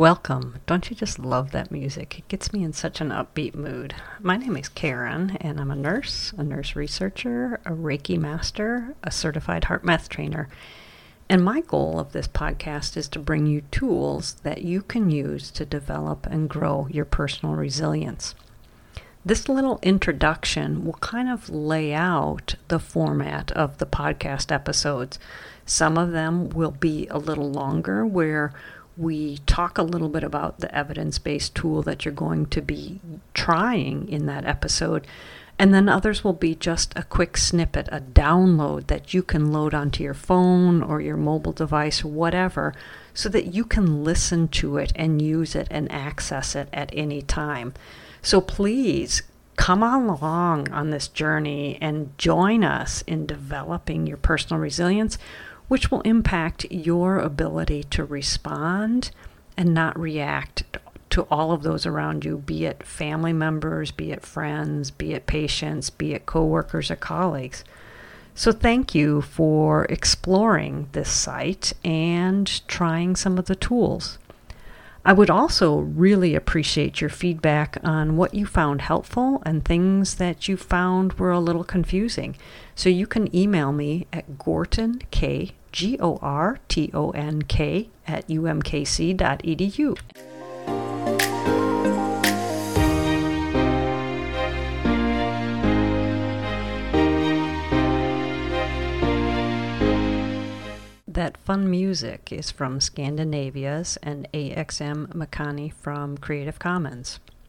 Welcome. Don't you just love that music? It gets me in such an upbeat mood. My name is Karen, and I'm a nurse, a nurse researcher, a Reiki master, a certified HeartMath trainer. And my goal of this podcast is to bring you tools that you can use to develop and grow your personal resilience. This little introduction will kind of lay out the format of the podcast episodes. Some of them will be a little longer, where we talk a little bit about the evidence based tool that you're going to be trying in that episode. And then others will be just a quick snippet, a download that you can load onto your phone or your mobile device whatever, so that you can listen to it and use it and access it at any time. So please come along on this journey and join us in developing your personal resilience which will impact your ability to respond and not react to all of those around you, be it family members, be it friends, be it patients, be it coworkers or colleagues. So, thank you for exploring this site and trying some of the tools. I would also really appreciate your feedback on what you found helpful and things that you found were a little confusing. So you can email me at Gortonk, G O R T O N K, at umkc.edu. That fun music is from Scandinavia's and AXM Makani from Creative Commons.